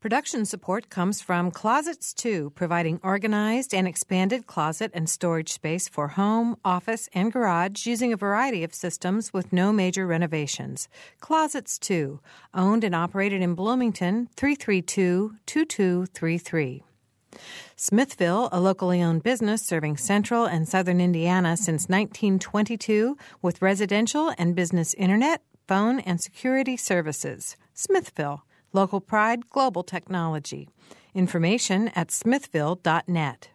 Production support comes from Closets 2, providing organized and expanded closet and storage space for home, office, and garage using a variety of systems with no major renovations. Closets 2, owned and operated in Bloomington, 332 2233. Smithville, a locally owned business serving central and southern Indiana since 1922 with residential and business internet, phone, and security services. Smithville, local pride, global technology. Information at smithville.net.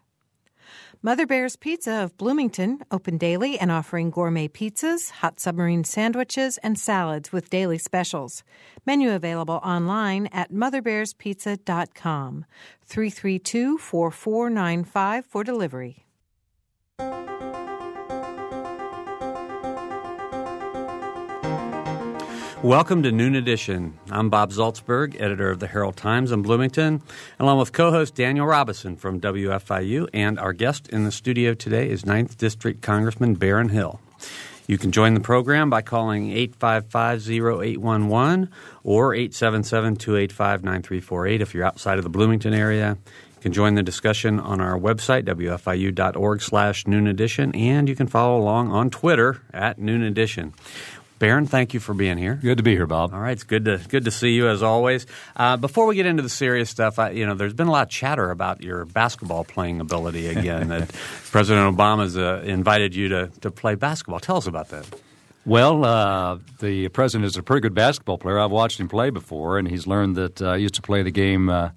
Mother Bear's Pizza of Bloomington, open daily and offering gourmet pizzas, hot submarine sandwiches, and salads with daily specials. Menu available online at motherbearspizza.com. 332 4495 for delivery. Welcome to Noon Edition. I'm Bob Zaltsberg, editor of the Herald Times in Bloomington, along with co host Daniel Robison from WFIU, and our guest in the studio today is 9th District Congressman Baron Hill. You can join the program by calling 855 0811 or 877 285 9348 if you're outside of the Bloomington area. You can join the discussion on our website, wfiu.org slash noon edition, and you can follow along on Twitter at noon edition. Baron, thank you for being here. Good to be here, Bob. All right, it's good to good to see you as always. Uh, before we get into the serious stuff, I, you know, there's been a lot of chatter about your basketball playing ability again. that President Obama's uh, invited you to to play basketball. Tell us about that. Well, uh, the president is a pretty good basketball player. I've watched him play before, and he's learned that uh, I used to play the game. Uh,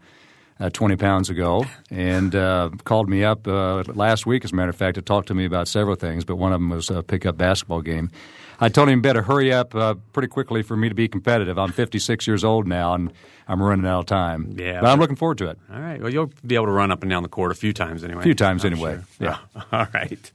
uh, 20 pounds ago, and uh, called me up uh, last week, as a matter of fact, to talk to me about several things, but one of them was a pickup basketball game. I told him better hurry up uh, pretty quickly for me to be competitive. I'm 56 years old now, and I'm running out of time. Yeah, but I'm looking forward to it. All right. Well, you'll be able to run up and down the court a few times anyway. A few times I'm anyway. Sure. Yeah. All right.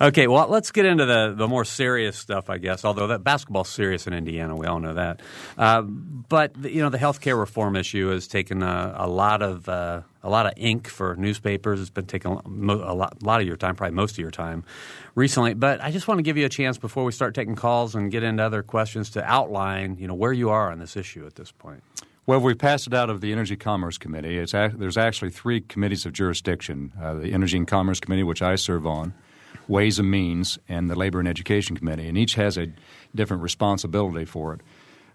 Okay. Well, let's get into the the more serious stuff, I guess. Although that basketball's serious in Indiana, we all know that. Uh, but you know, the healthcare reform issue has taken a, a lot of uh, a lot of ink for newspapers. It's been taking a lot, a lot of your time, probably most of your time recently. But I just want to give you a chance before we start taking calls and get into other questions to outline, you know, where you are on this issue at this point. Well, we passed it out of the Energy Commerce Committee. There's actually three committees of jurisdiction: uh, the Energy and Commerce Committee, which I serve on, Ways and Means, and the Labor and Education Committee, and each has a different responsibility for it.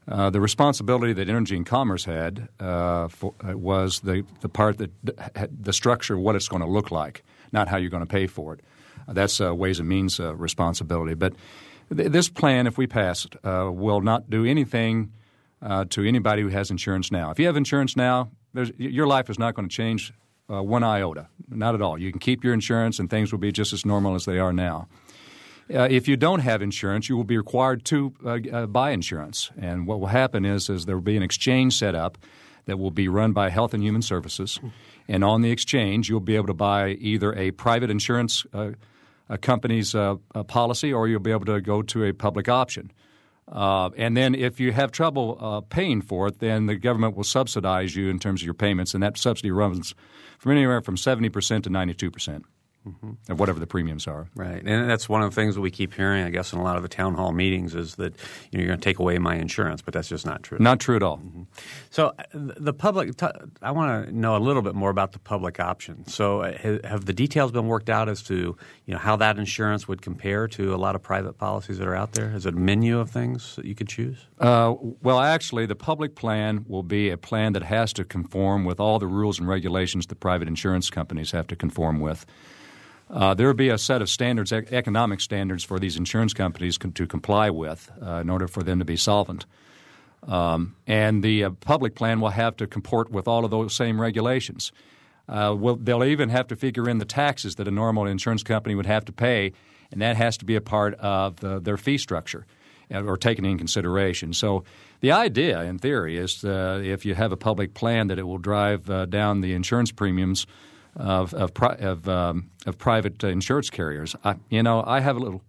Uh, the responsibility that Energy and Commerce had uh, for, uh, was the, the part that the structure of what it's going to look like, not how you're going to pay for it. Uh, that's Ways and Means uh, responsibility. But th- this plan, if we pass it, uh, will not do anything to anybody who has insurance now. If you have insurance now, your life is not going to change one iota, not at all. You can keep your insurance, and things will be just as normal as they are now. Uh, if you don't have insurance, you will be required to uh, uh, buy insurance. And what will happen is, is there will be an exchange set up that will be run by Health and Human Services. And on the exchange, you'll be able to buy either a private insurance uh, a company's uh, a policy or you'll be able to go to a public option. Uh, and then if you have trouble paying for it, then the government will subsidize you in terms of your payments, and that subsidy runs from anywhere from 70% to 92% mm-hmm. whatever the premiums are. Right, and that's one of the things that we keep hearing, I guess, in a lot of the town hall meetings is that you know, you're going to take away my insurance, but that's just not true. Not true at all. Mm-hmm. So uh, the public, I want to know a little bit more about the public option. So uh, have the details been worked out as to you know how that insurance would compare to a lot of private policies that are out there? Is it a menu of things that you could choose? Uh, well, actually, the public plan will be a plan that has to conform with all the rules and regulations the private insurance companies have to conform with. Uh, there will be a set of standards, economic standards, for these insurance companies to comply with uh, in order for them to be solvent. Um, and the uh, public plan will have to comport with all of those same regulations. Uh, well, they'll even have to figure in the taxes that a normal insurance company would have to pay, and that has to be a part of the, their fee structure uh, or taken in consideration. So the idea, in theory, is uh, if you have a public plan that it will drive down the insurance premiums – of of, of, um, of private insurance carriers. I, you know, I have a little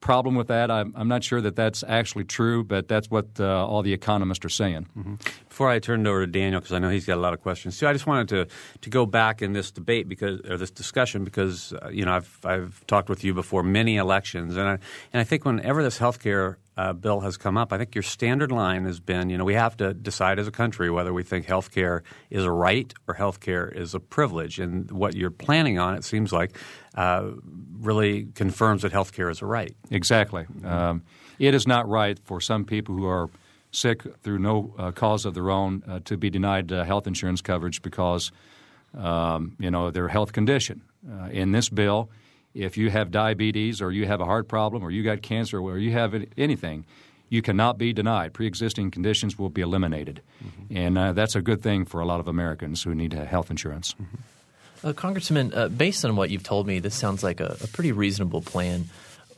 problem with that. I'm, I'm, not sure that that's actually true, but that's what uh, all the economists are saying. Mm-hmm. Before I turn it over to Daniel, because I know he's got a lot of questions too, I just wanted to to go back in this debate because or this discussion because uh, you know I've I've talked with you before many elections, and I and I think whenever this health care uh, bill has come up, I think your standard line has been, you know, we have to decide as a country whether we think health care is a right or health care is a privilege. And what you're planning on, it seems like, uh, really confirms that health care is a right. Exactly. Um, it is not right for some people who are sick through no uh, cause of their own uh, to be denied uh, health insurance coverage because, um, you know, their health condition. Uh, in this bill, if you have diabetes or you have a heart problem or you got cancer or you have anything, you cannot be denied. Pre-existing conditions will be eliminated, mm-hmm. and uh, that's a good thing for a lot of Americans who need health insurance. Mm-hmm. Uh, Congressman, uh, based on what you've told me, this sounds like a, a, pretty reasonable plan.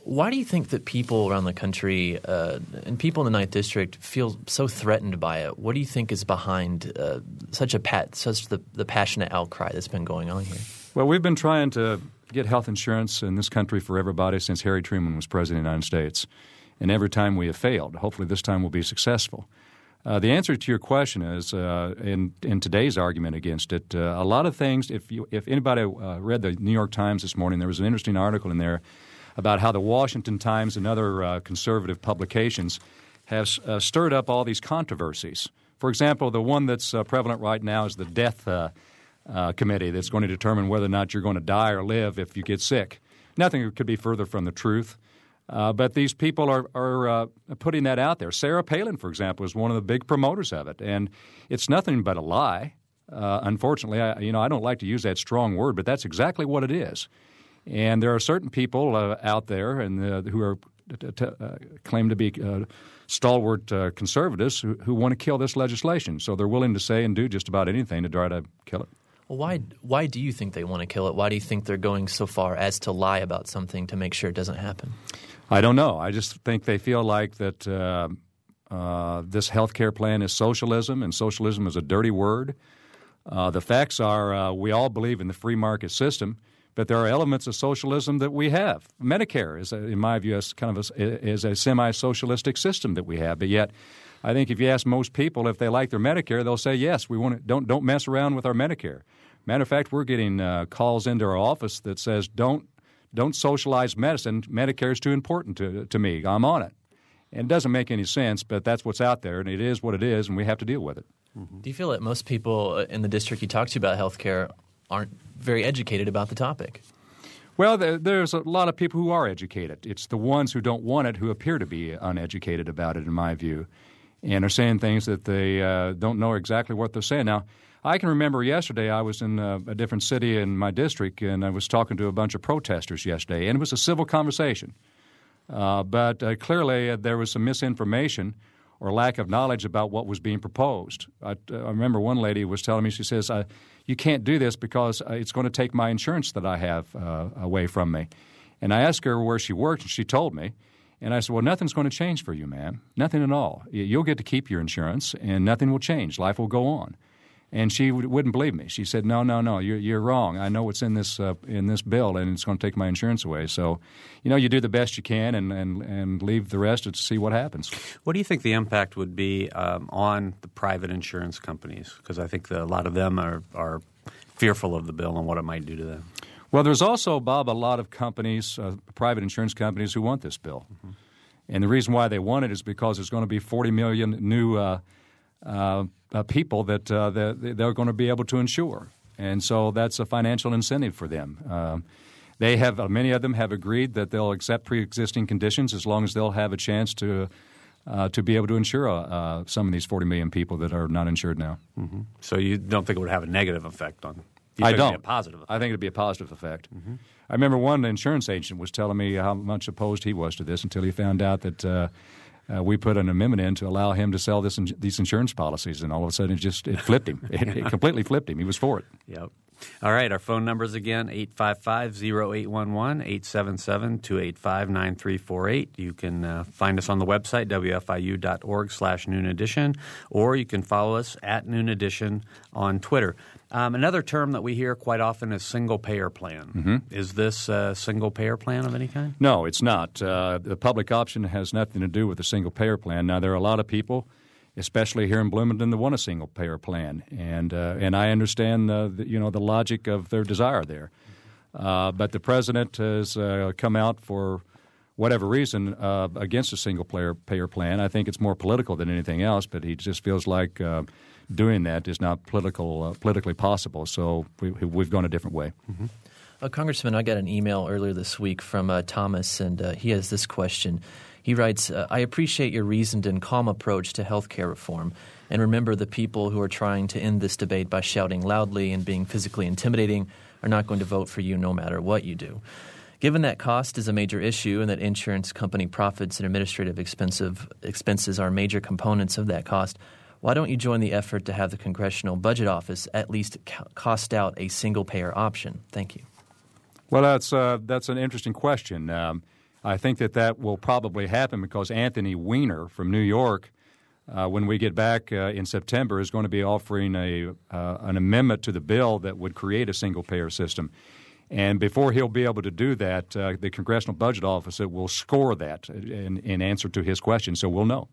Why do you think that people around the country uh, and people in the Ninth District feel so threatened by it? What do you think is behind uh, such a pat, such the, the passionate outcry that's been going on here? Well, we've been trying to get health insurance in this country for everybody since Harry Truman was president of the United States. And every time we have failed. Hopefully, this time we'll be successful. Uh, the answer to your question is uh, in, in today's argument against it, uh, a lot of things. If, you, if anybody uh, read the New York Times this morning, there was an interesting article in there about how the Washington Times and other uh, conservative publications have uh, stirred up all these controversies. For example, the one that's prevalent right now is the death uh, committee that's going to determine whether or not you're going to die or live if you get sick. Nothing could be further from the truth. Uh, but these people are, are uh, putting that out there. Sarah Palin, for example, is one of the big promoters of it, and it's nothing but a lie. Uh, unfortunately, I, you know, I don't like to use that strong word, but that's exactly what it is. And there are certain people uh, out there and uh, who are t- claim to be stalwart conservatives who, who want to kill this legislation. So they're willing to say and do just about anything to try to kill it. Well, why why do you think they want to kill it? Why do you think they're going so far as to lie about something to make sure it doesn't happen? I don't know. I just think they feel like that uh, uh, this health care plan is socialism, and socialism is a dirty word. Uh, the facts are uh, we all believe in the free market system, but there are elements of socialism that we have. Medicare is, a, in my view, is kind of a, is a semi-socialistic system that we have, but yet I think if you ask most people if they like their Medicare, they'll say yes. We want to, don't don't mess around with our Medicare. Matter of fact, we're getting uh, calls into our office that says don't don't socialize medicine. Medicare is too important to to me. I'm on it, and it doesn't make any sense, but that's what's out there, and it is what it is, and we have to deal with it. Mm-hmm. Do you feel that most people uh, in the district you talk to about health care aren't very educated about the topic? Well, there's a lot of people who are educated. It's the ones who don't want it who appear to be uneducated about it, in my view and are saying things that they uh, don't know exactly what they're saying. Now, I can remember yesterday I was in a, a, different city in my district, and I was talking to a bunch of protesters yesterday, and it was a civil conversation. Uh, but uh, clearly, uh, there was some misinformation or lack of knowledge about what was being proposed. I, uh, I remember one lady was telling me, she says, "You can't do this because uh, it's going to take my insurance that I have away from me." And I asked her where she worked, and she told me. And I said, Well, nothing's going to change for you, ma'am. Nothing at all. You'll get to keep your insurance, and nothing will change. Life will go on. And she wouldn't believe me. She said, "No, no, no. You're, you're wrong. I know what's in this uh, in this bill, and it's going to take my insurance away. So, you know, you do the best you can, and and, and leave the rest to see what happens." What do you think the impact would be um, on the private insurance companies? Because I think the, a lot of them are are fearful of the bill and what it might do to them. Well, there's also, Bob, a lot of companies, uh, private insurance companies, who want this bill. Mm-hmm. And the reason why they want it is because there's going to be 40 million new uh, uh, uh people that, uh, that they're going to be able to insure. And so that's a financial incentive for them. Um, they have uh, many of them have agreed that they'll accept pre-existing conditions as long as they'll have a chance to uh, to be able to insure uh, some of these 40 million people that are not insured now. Mm-hmm. So you don't think it would have a negative effect on I don't. positive effect. I think it'd be a positive effect. Mm-hmm. I remember one insurance agent was telling me how much opposed he was to this until he found out that uh, uh, we put an amendment in to allow him to sell this, these insurance policies, and all of a sudden it just it flipped him. it, it completely flipped him. He was for it. Yep. All right, our phone numbers again 855 0811 877 285 9348. You can uh, find us on the website, wfiu.org slash noon edition, or you can follow us at noon edition on Twitter. Um, another term that we hear quite often is single payer plan. Mm-hmm. Is this a single payer plan of any kind? No, it's not. Uh, the public option has nothing to do with a single payer plan. Now, there are a lot of people especially here in Bloomington, that want a single payer plan, and uh, and I understand uh, the, you know the logic of their desire there. Uh, but the president has uh, come out for whatever reason uh, against a single payer payer plan. I think it's more political than anything else, but he just feels like uh, doing that is not political politically possible. So we, have gone a different way. Mm-hmm. Uh, Congressman, I got an email earlier this week from uh, Thomas, and uh, he has this question. He writes, uh, I appreciate your reasoned and calm approach to health care reform. And remember, the people who are trying to end this debate by shouting loudly and being physically intimidating are not going to vote for you no matter what you do. Given that cost is a major issue and that insurance company profits and administrative expensive expenses are major components of that cost, why don't you join the effort to have the Congressional Budget Office at least cost out a single payer option? Thank you. Well, that's uh, that's an interesting question. Um, I think that that will probably happen because Anthony Weiner from New York, uh, when we get back uh, in September, is going to be offering a uh, an amendment to the bill that would create a single payer system. And before he'll be able to do that, uh, the Congressional Budget Office will score that in, in, answer to his question, so we'll know.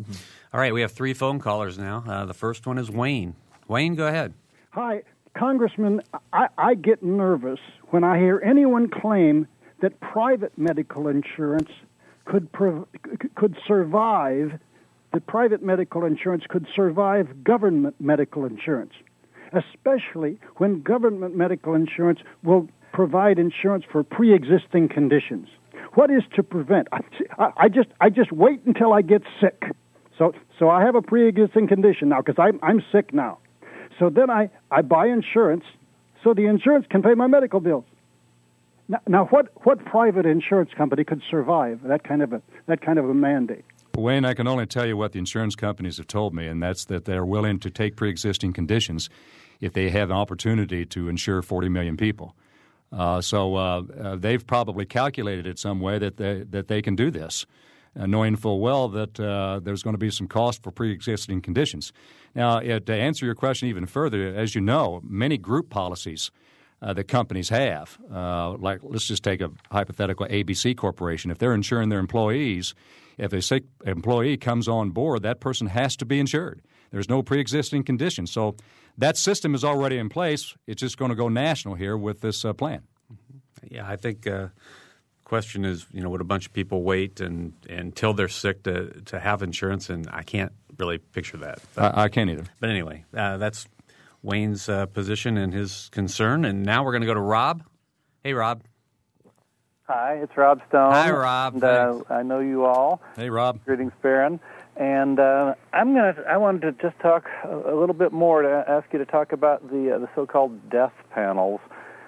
Mm-hmm. All right, we have three phone callers now. Uh, the first one is Wayne. Wayne, go ahead. Hi. Congressman, I, I get nervous when I hear anyone claim that private medical insurance could prov- could survive that private medical insurance could survive government medical insurance, especially when government medical insurance will provide insurance for pre-existing conditions. What is to prevent? I, I just I just wait until I get sick. So so I have a pre-existing condition now because I'm I'm sick now. So then I, I buy insurance so the insurance can pay my medical bills. Now, now what, what private insurance company could survive that kind of a, that kind of a mandate? Wayne, I can only tell you what the insurance companies have told me, and that's that they're willing to take pre existing conditions if they have an opportunity to insure 40 million people. Uh, so uh, uh, they've probably calculated it some way that they, that they can do this knowing full well that uh, there's going to be some cost for pre-existing conditions. Now, uh, to answer your question even further, as you know, many group policies uh, that companies have, uh, like let's just take a hypothetical ABC corporation, if they're insuring their employees, if a sick employee comes on board, that person has to be insured. There's no pre-existing condition, so that system is already in place. It's just going to go national here with this uh, plan. Yeah, I think question is, you know, would a bunch of people wait and, until they're sick to, to have insurance? And I can't really picture that. But, I, I, can't either. But anyway, uh, that's Wayne's uh, position and his concern. And now we're going to go to Rob. Hey, Rob. Hi, it's Rob Stone. Hi, Rob. And, uh, I know you all. Hey, Rob. Greetings, Baron. And uh, I'm gonna. I wanted to just talk a, a, little bit more to ask you to talk about the uh, the so-called death panels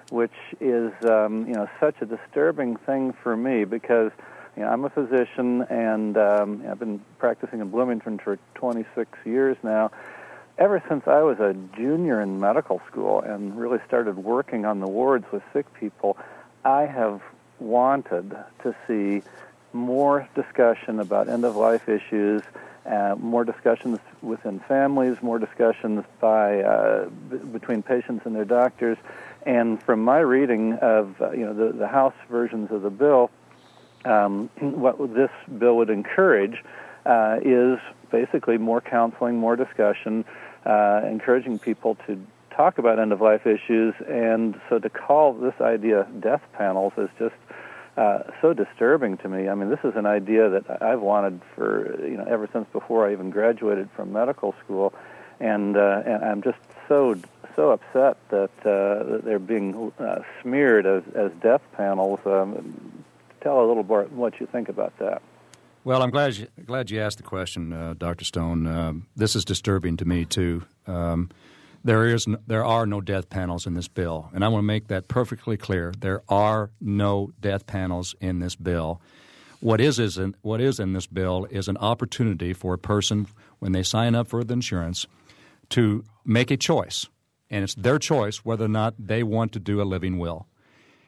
which is um, you know such a disturbing thing for me because you know, I'm a physician and um, I've been practicing in Bloomington for 26 years now. Ever since I was a junior in medical school and really started working on the wards with sick people, I have wanted to see more discussion about end of life issues, uh, more discussions within families, more discussions by uh, b- between patients and their doctors. And from my reading of uh, you know the, the House versions of the bill, um, what this bill would encourage uh, is basically more counseling, more discussion, uh, encouraging people to talk about end of life issues. And so to call this idea death panels is just uh, so disturbing to me. I mean, this is an idea that I've wanted for you know ever since before I even graduated from medical school, and uh, and I'm just so so upset that, uh, they're being uh, smeared as, as death panels. Um, tell a little more what you think about that. Well, I'm glad you, glad you asked the question, uh, Dr. Stone. Um, this is disturbing to me too. Um, there is there are no death panels in this bill, and I want to make that perfectly clear. There are no death panels in this bill. What is is in, what is in this bill is an opportunity for a person when they sign up for the insurance to make a choice and it's their choice whether or not they want to do a living will.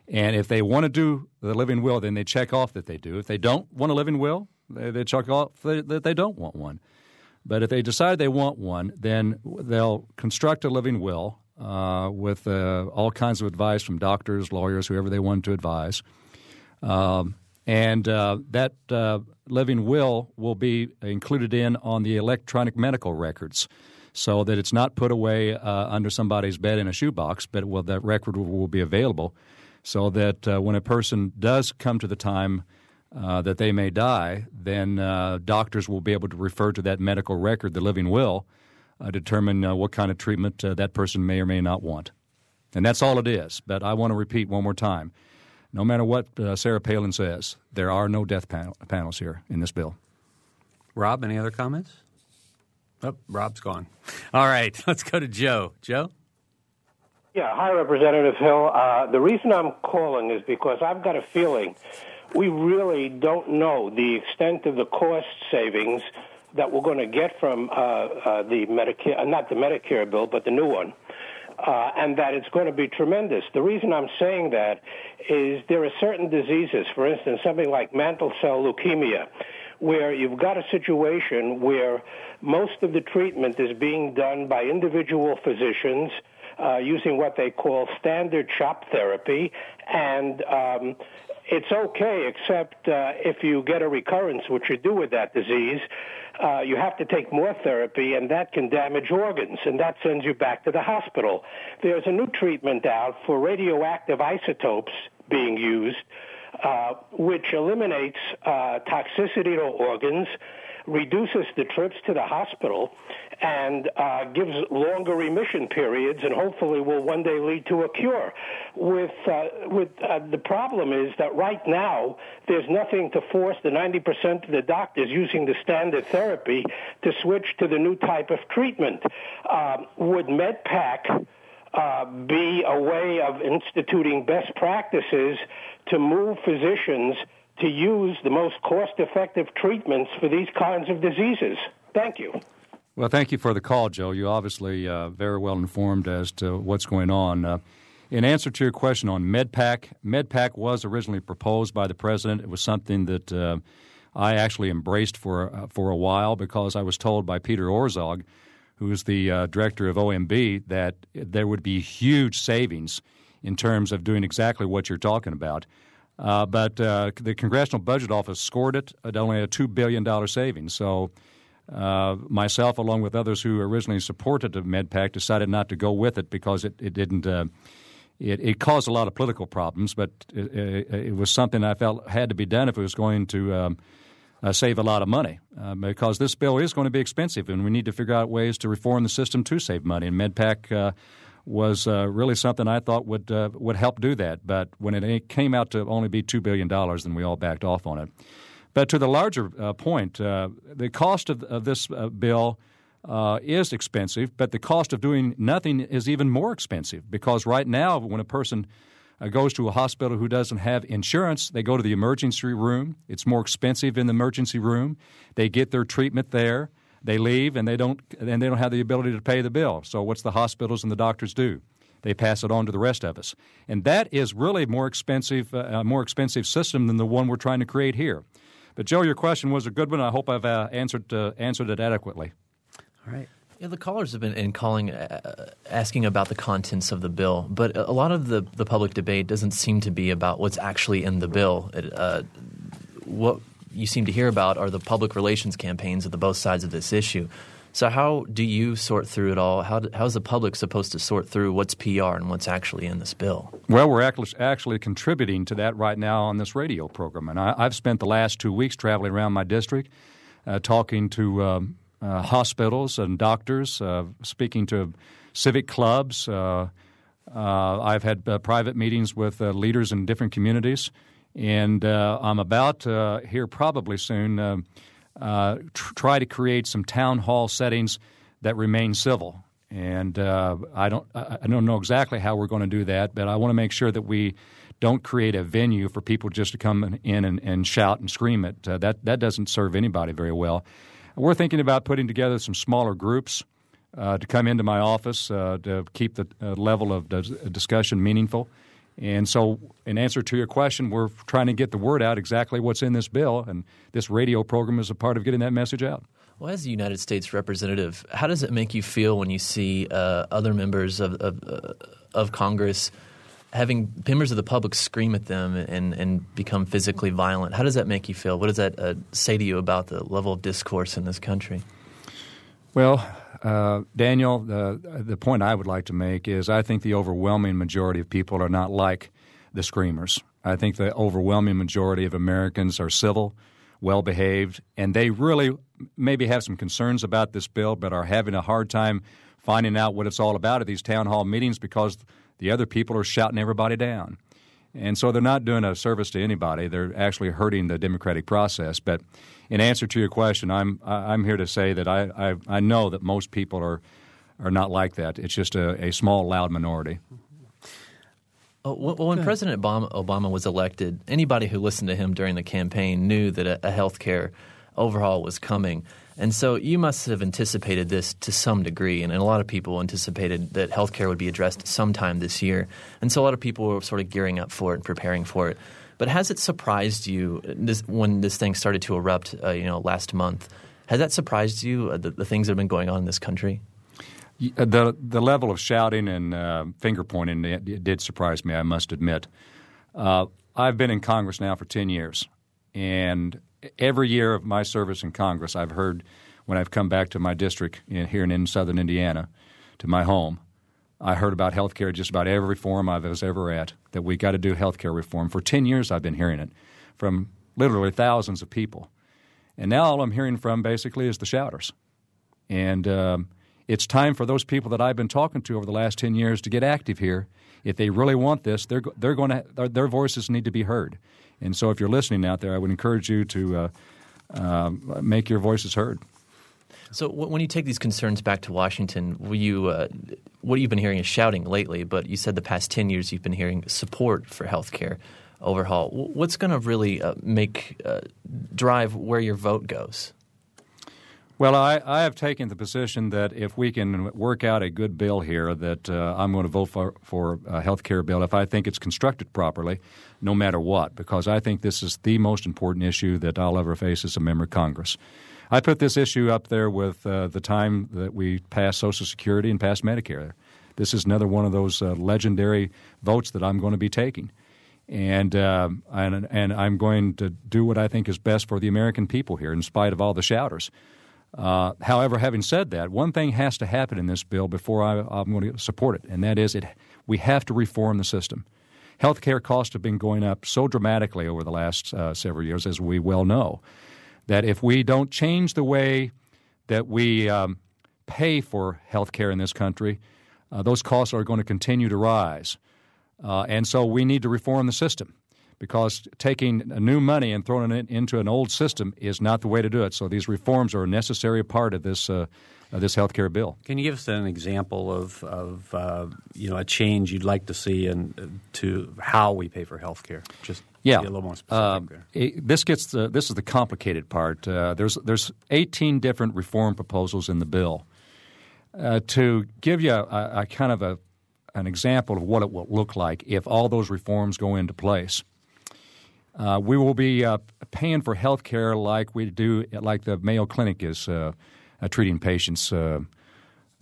And if they want to do the living will, then they check off that they do. If they don't want a living will, they, they check off that they don't want one. But if they decide they want one, then they'll construct a living will uh, with uh, all kinds of advice from doctors, lawyers, whoever they want to advise. Um, and uh, that uh, living will will be included in on the electronic medical records, so that it's not put away uh, under somebody's bed in a shoebox, but that record will, be available, so that uh, when a person does come to the time uh, that they may die, then uh, doctors will be able to refer to that medical record, the living will, determine what kind of treatment that person may or may not want, and that's all it is. But I want to repeat one more time no matter what uh, Sarah Palin says, there are no death panel, panels here in this bill. Rob, any other comments? Oh, Rob's gone. All right, let's go to Joe. Joe? Yeah, hi, Representative Hill. Uh, the reason I'm calling is because I've got a feeling we really don't know the extent of the cost savings that we're going to get from uh, uh, the Medicare, uh, not the Medicare bill, but the new one uh, and that it's going to be tremendous. The reason I'm saying that is there are certain diseases, for instance, something like mantle cell leukemia, where you've got a situation where most of the treatment is being done by individual physicians. Uh, using what they call standard chop therapy, and um, it's okay except uh, if you get a recurrence, which you do with that disease, uh, you have to take more therapy, and that can damage organs, and that sends you back to the hospital. There's a new treatment out for radioactive isotopes being used, uh, which eliminates uh, toxicity to organs reduces the trips to the hospital and uh, gives longer remission periods and hopefully will one day lead to a cure. With, uh, with uh, the problem is that right now there's nothing to force the 90% of the doctors using the standard therapy to switch to the new type of treatment. Um, would MedPAC uh, be a way of instituting best practices to move physicians to use the most cost effective treatments for these kinds of diseases. Thank you. Well, thank you for the call, Joe. You're obviously uh, very well informed as to what's going on. Uh, in answer to your question on MedPAC, MedPAC was originally proposed by the president. It was something that uh, I actually embraced for uh, for a while because I was told by Peter Orszag, who is the uh, director of OMB, that there would be huge savings in terms of doing exactly what you're talking about. Uh, but uh, the Congressional Budget Office scored it at only a $2 billion savings. So uh, myself, along with others who originally supported the MedPAC, decided not to go with it because it, it didn't. Uh, it, it, caused a lot of political problems, but it, it, it, was something I felt had to be done if it was going to um, uh, save a lot of money. Uh, because this bill is going to be expensive, and we need to figure out ways to reform the system to save money. And MedPAC was uh, really something I thought would uh, would help do that. But when it came out to only be two billion dollars, then we all backed off on it. But to the larger uh, point, uh, the cost of, of this uh, bill uh, is expensive, but the cost of doing nothing is even more expensive because right now, when a person goes to a hospital who doesn't have insurance, they go to the emergency room. It's more expensive in the emergency room. They get their treatment there. They leave and they don't and they don't have the ability to pay the bill. So what's the hospitals and the doctors do? They pass it on to the rest of us, and that is really more expensive, uh, more expensive system than the one we're trying to create here. But Joe, your question was a good one. I hope I've uh, answered uh, answered it adequately. All right. Yeah, the callers have been in calling, uh, asking about the contents of the bill, but a lot of the, the public debate doesn't seem to be about what's actually in the bill. It, uh, what you seem to hear about are the public relations campaigns of the both sides of this issue. So how do you sort through it all? How how is the public supposed to sort through what's PR and what's actually in this bill? Well, we're actually contributing to that right now on this radio program, and I, have spent the last two weeks traveling around my district, uh, talking to um, uh, hospitals and doctors, uh, speaking to civic clubs. Uh, uh, I've had private meetings with leaders in different communities. And I'm about here probably soon tr- try to create some town hall settings that remain civil. And I don't I don't know exactly how we're going to do that, but I want to make sure that we don't create a venue for people just to come in and, and shout and scream it. Uh, that that doesn't serve anybody very well. We're thinking about putting together some smaller groups uh, to come into my office to keep the level of discussion meaningful. And so, in answer to your question, we're trying to get the word out exactly what's in this bill, and this radio program is a part of getting that message out. Well, as a United States representative, how does it make you feel when you see uh, other members of, of, uh, of Congress having members of the public scream at them and, and become physically violent. How does that make you feel? What does that uh, say to you about the level of discourse in this country? Well, uh, Daniel, the, the point I would like to make is I think the overwhelming majority of people are not like the screamers. I think the overwhelming majority of Americans are civil, well behaved, and they really maybe have some concerns about this bill, but are having a hard time finding out what it's all about at these town hall meetings because the other people are shouting everybody down. And so they're not doing a service to anybody. They're actually hurting the democratic process. But in answer to your question, I'm I'm here to say that I I, I know that most people are are not like that. It's just a, a small, loud minority. Oh, well, when President Obama, Obama, was elected, anybody who listened to him during the campaign knew that a, a health care overhaul was coming. And so you must have anticipated this to some degree, and, a lot of people anticipated that healthcare would be addressed sometime this year. And so a lot of people were sort of gearing up for it and preparing for it. But has it surprised you this, when this thing started to erupt, uh, you know, last month? Has that surprised you, uh, the, the, things that have been going on in this country? Uh, the the level of shouting and uh, finger pointing it, it did surprise me. I must admit. Uh, I've been in Congress now for ten years, and every year of my service in Congress, I've heard when I've come back to my district in, here in, in southern Indiana, to my home, I heard about health care just about every forum I was ever at, that we got to do health care reform. For 10 years, I've been hearing it from literally thousands of people. And now all I'm hearing from basically is the shouters. And um, it's time for those people that I've been talking to over the last 10 years to get active here. If they really want this, they're, they're going to, their voices need to be heard. And so, if you're listening out there, I would encourage you to uh, uh, make your voices heard. So, when you take these concerns back to Washington, you, uh, what you've been hearing is shouting lately, but you said the past 10 years you've been hearing support for health care overhaul. What's going to really uh, make uh, drive where your vote goes? Well, I, I, have taken the position that if we can work out a good bill here, that uh, I'm going to vote for, for a health care bill if I think it's constructed properly no matter what, because I think this is the most important issue that I'll ever face as a member of Congress. I put this issue up there with uh, the time that we passed Social Security and passed Medicare. This is another one of those uh, legendary votes that I'm going to be taking. And, uh, and, and I'm going to do what I think is best for the American people here, in spite of all the shouters. Uh, however, having said that, one thing has to happen in this bill before I, am going to support it, and that is it, we have to reform the system. Healthcare costs have been going up so dramatically over the last uh, several years, as we well know, that if we don't change the way that we um, pay for healthcare in this country, uh, those costs are going to continue to rise. Uh, and so we need to reform the system because taking new money and throwing it into an old system is not the way to do it. So these reforms are a necessary part of this uh, this health care bill. Can you give us an example of, of uh, you know a change you'd like to see in uh, to how we pay for health care? Just yeah, a little more specific. Uh, it, this gets the, this is the complicated part. Uh, there's there's 18 different reform proposals in the bill. Uh, to give you a, a, kind of a an example of what it will look like if all those reforms go into place. We will be paying for health care like we do, like the Mayo Clinic is uh, treating patients. Uh,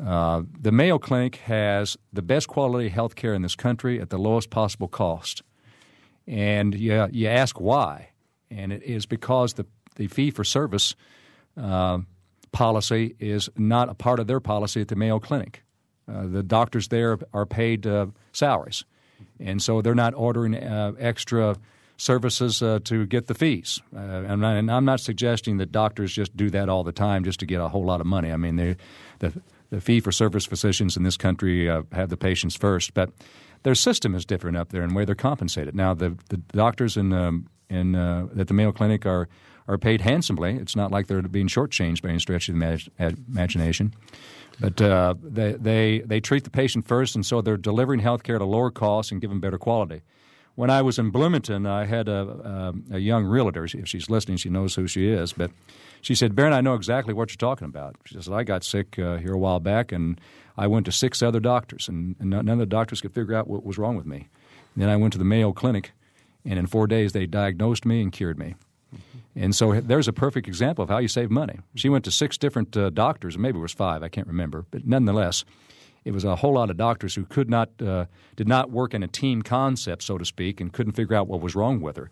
uh, the Mayo Clinic has the best quality health care in this country at the lowest possible cost. And you, you ask why. And it is because the, the fee for service uh, policy is not a part of their policy at the Mayo Clinic. Uh, the doctors there are paid uh, salaries. And so they're not ordering extra services uh, to get the fees. Uh, and, I, am not suggesting that doctors just do that all the time just to get a whole lot of money. I mean, the, the fee for service physicians in this country uh, have the patients first, but their system is different up there in way they're compensated. Now, the, the doctors in, um, in, uh, at the Mayo Clinic are, are paid handsomely. It's not like they're being shortchanged by any stretch of the imagination. But uh, they, they, they treat the patient first, and so they're delivering health care at a lower cost and giving better quality when I was in Bloomington, I had a, a, a, young realtor. If she's listening, she knows who she is. But she said, Baron, I know exactly what you're talking about. She said, I got sick uh, here a while back, and I went to six other doctors, and, and, none of the doctors could figure out what was wrong with me. And then I went to the Mayo Clinic, and in four days they diagnosed me and cured me. Mm-hmm. And so there's a perfect example of how you save money. She went to six different uh, doctors, maybe it was five, I can't remember, but nonetheless, it was a whole lot of doctors who could not uh, did not work in a team concept, so to speak, and couldn't figure out what was wrong with her.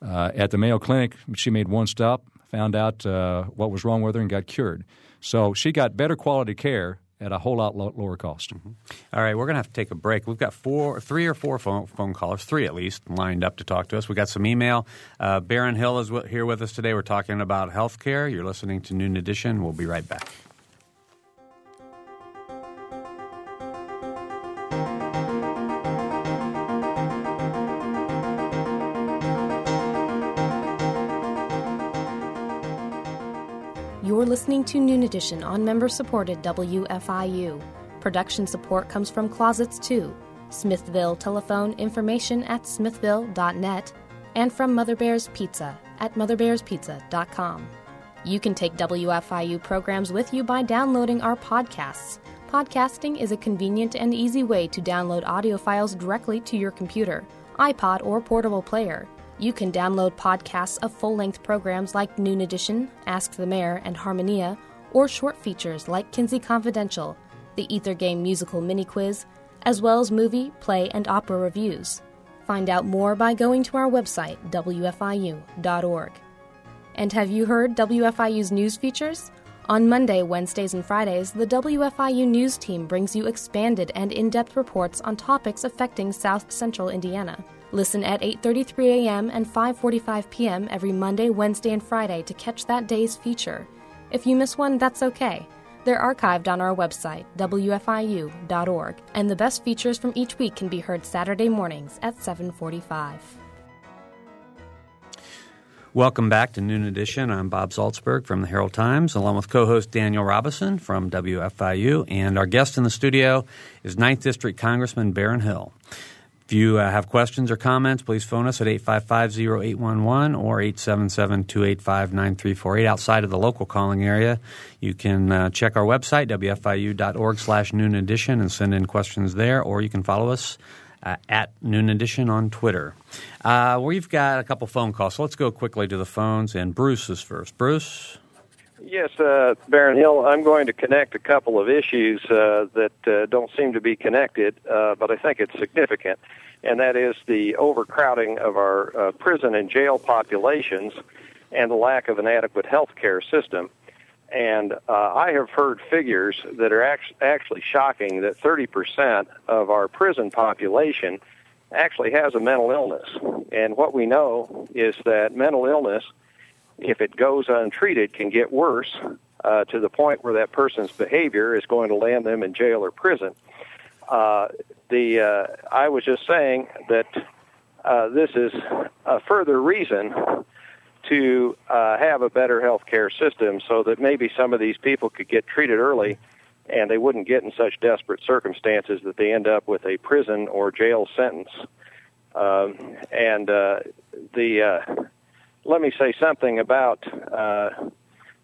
Uh, at the Mayo Clinic, she made one stop, found out uh, what was wrong with her, and got cured. So she got better quality care at a whole lot lower cost. Mm-hmm. All right, we're going to have to take a break. We've got four, three or four phone, phone callers, three at least, lined up to talk to us. We got some email. Uh, Baron Hill is here with us today. We're talking about health care. You're listening to Noon Edition. We'll be right back. You're listening to Noon Edition on member supported WFIU. Production support comes from Closets 2, Smithville telephone information at smithville.net, and from Mother Bear's Pizza at motherbearspizza.com. You can take WFIU programs with you by downloading our podcasts. Podcasting is a convenient and easy way to download audio files directly to your computer, iPod, or portable player. You can download podcasts of full length programs like Noon Edition, Ask the Mayor, and Harmonia, or short features like Kinsey Confidential, the Ether Game musical mini quiz, as well as movie, play, and opera reviews. Find out more by going to our website, wfiu.org. And have you heard WFIU's news features? On Monday, Wednesdays, and Fridays, the WFIU News Team brings you expanded and in depth reports on topics affecting South Central Indiana. Listen at 8:33 a.m. and 5:45 p.m. every Monday, Wednesday, and Friday to catch that day's feature. If you miss one, that's okay. They're archived on our website, wfiu.org, and the best features from each week can be heard Saturday mornings at 7:45. Welcome back to Noon Edition. I'm Bob Zaltsberg from the Herald Times, along with co-host Daniel Robison from WFIU, and our guest in the studio is 9th District Congressman Baron Hill. If you uh, have questions or comments, please phone us at 855-0811 or 877-285-9348. Outside of the local calling area, you can uh, check our website, wfiu.org slash noon edition, and send in questions there, or you can follow us uh, at Noon Edition on Twitter. Uh, we've got a couple phone calls, so let's go quickly to the phones, and Bruce is first. Bruce? Yes, uh, Baron Hill, I'm going to connect a couple of issues uh, that uh, don't seem to be connected, uh, but I think it's significant, and that is the overcrowding of our uh, prison and jail populations and the lack of an adequate health care system. And uh, I have heard figures that are act- actually shocking that 30% of our prison population actually has a mental illness. And what we know is that mental illness – if it goes untreated, can get worse uh, to the point where that person's behavior is going to land them in jail or prison. Uh, the uh, I was just saying that uh, this is a further reason to uh, have a better health care system, so that maybe some of these people could get treated early, and they wouldn't get in such desperate circumstances that they end up with a prison or jail sentence. Um, and uh, the let me say something about uh,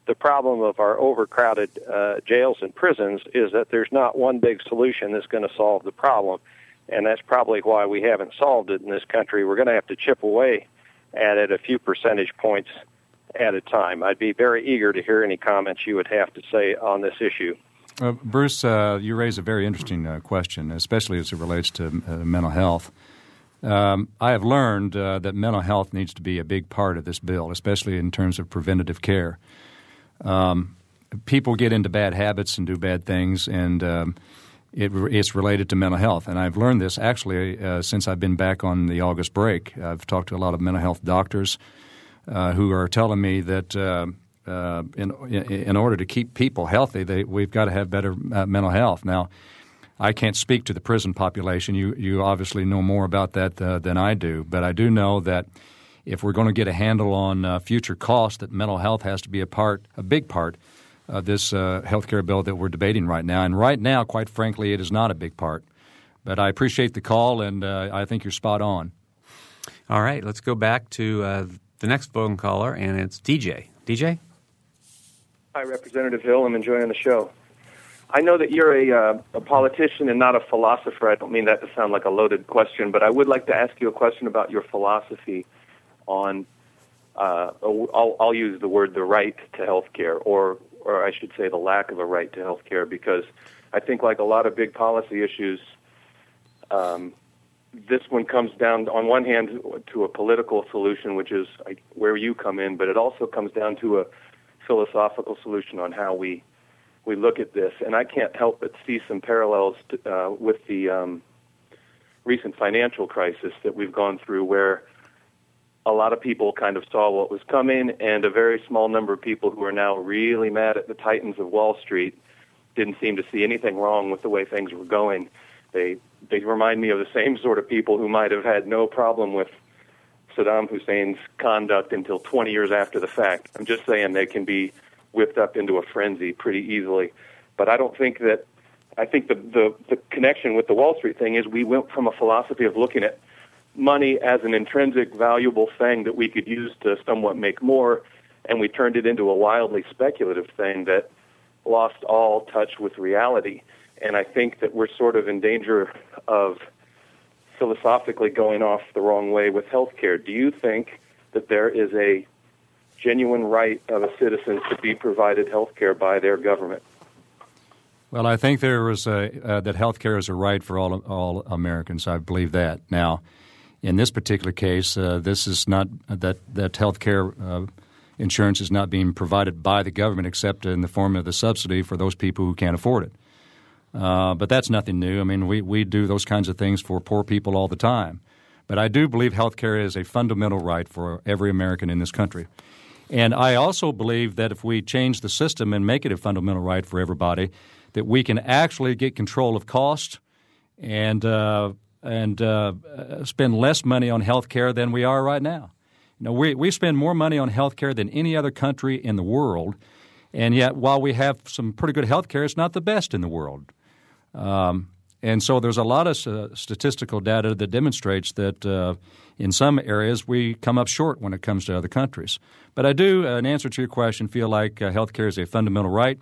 the problem of our overcrowded uh, jails and prisons is that there's not one big solution that's going to solve the problem. And that's probably why we haven't solved it in this country. We're going to have to chip away at it a few percentage points at a time. I'd be very eager to hear any comments you would have to say on this issue. Uh, Bruce, uh, you raise a very interesting uh, question, especially as it relates to uh, mental health. Um, I have learned uh, that mental health needs to be a big part of this bill, especially in terms of preventative care. Um, people get into bad habits and do bad things, and um, it, it's related to mental health. And I've learned this actually uh, since I've been back on the August break. I've talked to a lot of mental health doctors uh, who are telling me that. Uh, uh in, in order to keep people healthy, they, we've got to have better uh, mental health. Now, I can't speak to the prison population. You you obviously know more about that uh, than I do, but I do know that if we're going to get a handle on uh, future costs, that mental health has to be a part, a big part of this uh, health care bill that we're debating right now. And right now, quite frankly, it is not a big part. But I appreciate the call, and uh, I think you're spot on. All right, let's go back to uh, the next phone caller, and it's DJ. DJ. Hi, Representative Hill. I'm enjoying the show. I know that you're a, uh, a politician and not a philosopher. I don't mean that to sound like a loaded question, but I would like to ask you a question about your philosophy on. Uh, I'll, I'll use the word the right to health care, or or I should say the lack of a right to health care, because I think, like a lot of big policy issues, um, this one comes down, on one hand, to a political solution, which is where you come in, but it also comes down to a philosophical solution on how we we look at this. And I can't help but see some parallels to, uh, with the um, recent financial crisis that we've gone through, where a lot of people kind of saw what was coming, and a very small number of people who are now really mad at the titans of Wall Street didn't seem to see anything wrong with the way things were going. They they remind me of the same sort of people who might have had no problem with Saddam Hussein's conduct until 20 years after the fact. I'm just saying they can be whipped up into a frenzy pretty easily. But I don't think that. I think the, the the connection with the Wall Street thing is we went from a philosophy of looking at money as an intrinsic valuable thing that we could use to somewhat make more, and we turned it into a wildly speculative thing that lost all touch with reality. And I think that we're sort of in danger of philosophically going off the wrong way with healthcare. Do you think that there is a genuine right of a citizen to be provided health care by their government? Well, I think there was a, uh, that health care is a right for all all Americans. I believe that. Now, in this particular case, uh, this is not that that health care uh, insurance is not being provided by the government except in the form of the subsidy for those people who can't afford it. Uh, but that's nothing new. I mean, we, we do those kinds of things for poor people all the time. But I do believe health care is a fundamental right for every American in this country. And I also believe that if we change the system and make it a fundamental right for everybody, that we can actually get control of cost and uh, and uh, spend less money on health care than we are right now. You know, we, we spend more money on health care than any other country in the world, and yet while we have some pretty good health care, it's not the best in the world. Um, and so there's a lot of uh, statistical data that demonstrates that uh, in some areas we come up short when it comes to other countries. But I do, uh, in answer to your question, feel like uh, health care is a fundamental right.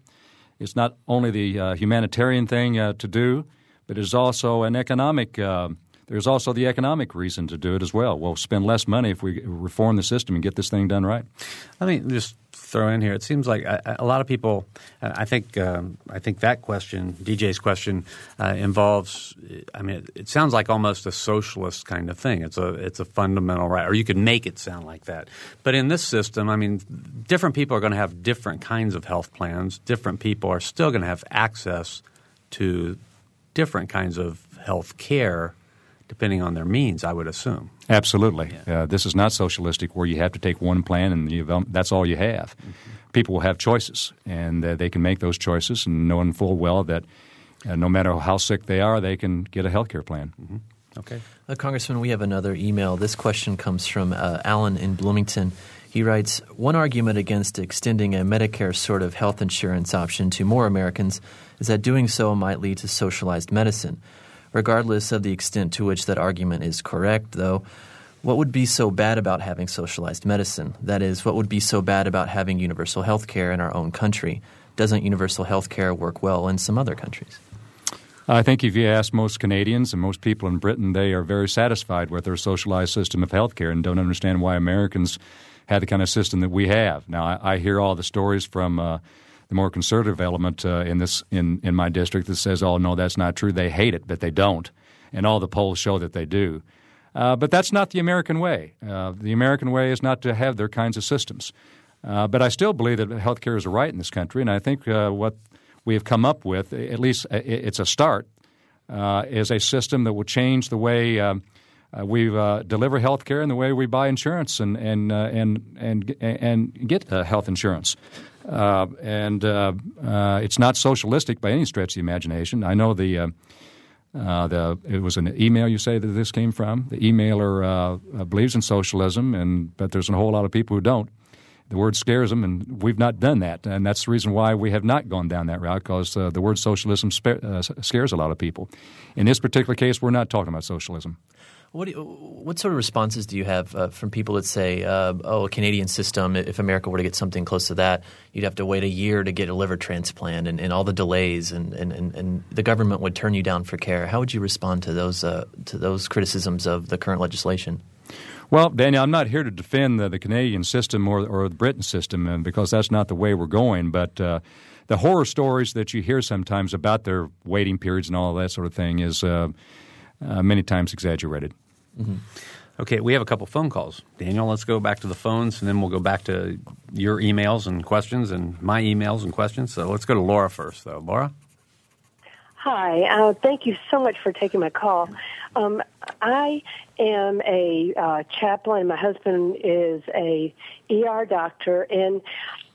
It's not only the uh, humanitarian thing uh, to do, but it's also an economic. Uh, there's also the economic reason to do it as well. We'll spend less money if we reform the system and get this thing done right. Let me just throw in here. It seems like a, a lot of people. I think. Um, I think that question, DJ's question, uh, involves. I mean, it, it, sounds like almost a socialist kind of thing. It's a it's a fundamental right, or you could make it sound like that. But in this system, I mean, different people are going to have different kinds of health plans. Different people are still going to have access to different kinds of health care depending on their means, I would assume. Absolutely. Yeah. Uh, this is not socialistic where you have to take one plan and you, that's all you have. Mm-hmm. People will have choices, and uh, they can make those choices, and knowing full well that uh, no matter how sick they are, they can get a health care plan. Mm-hmm. Okay. Uh, Congressman, we have another email. This question comes from uh, Alan in Bloomington. He writes One argument against extending a Medicare sort of health insurance option to more Americans is that doing so might lead to socialized medicine. Regardless of the extent to which that argument is correct, though, what would be so bad about having socialized medicine? That is, what would be so bad about having universal health care in our own country? Doesn't universal health care work well in some other countries? I think if you ask most Canadians and most people in Britain, they are very satisfied with their socialized system of health care and don't understand why Americans have the kind of system that we have. Now, I, I hear all the stories from uh, the more conservative element uh, in this in, in my district that says, "Oh no, that's not true. They hate it, but they don't," and all the polls show that they do. Uh, but that's not the American way. Uh, the American way is not to have their kinds of systems. Uh, but I still believe that health care is a right in this country, and I think uh, what we have come up with, at least uh, it's a start, is a system that will change the way. Um, uh, we uh, deliver health care in the way we buy insurance and and uh, and and and get health insurance. Uh, and uh, uh, it's not socialistic by any stretch of the imagination. I know the the it was an email you say that this came from. The emailer believes in socialism, and but there's a whole lot of people who don't. The word scares them, and we've not done that, and that's the reason why we have not gone down that route. Because the word socialism scares a lot of people. In this particular case, we're not talking about socialism. What, you, what sort of responses do you have uh, from people that say, uh, oh, a Canadian system, if America were to get something close to that, you'd have to wait a year to get a liver transplant and, and all the delays, and, and, and, the government would turn you down for care? How would you respond to those, uh, to those criticisms of the current legislation? Well, Daniel, I'm not here to defend the, the Canadian system or, or the Britain system uh, because that's not the way we're going. But uh, the horror stories that you hear sometimes about their waiting periods and all that sort of thing is uh, uh, many times exaggerated. Mm-hmm. Okay, we have a couple phone calls. Daniel, let's go back to the phones, and then we'll go back to your emails and questions and my emails and questions. So let's go to Laura first, though. Laura? Hi. Uh, thank you so much for taking my call. Um, I am a uh, chaplain. My husband is a ER doctor, and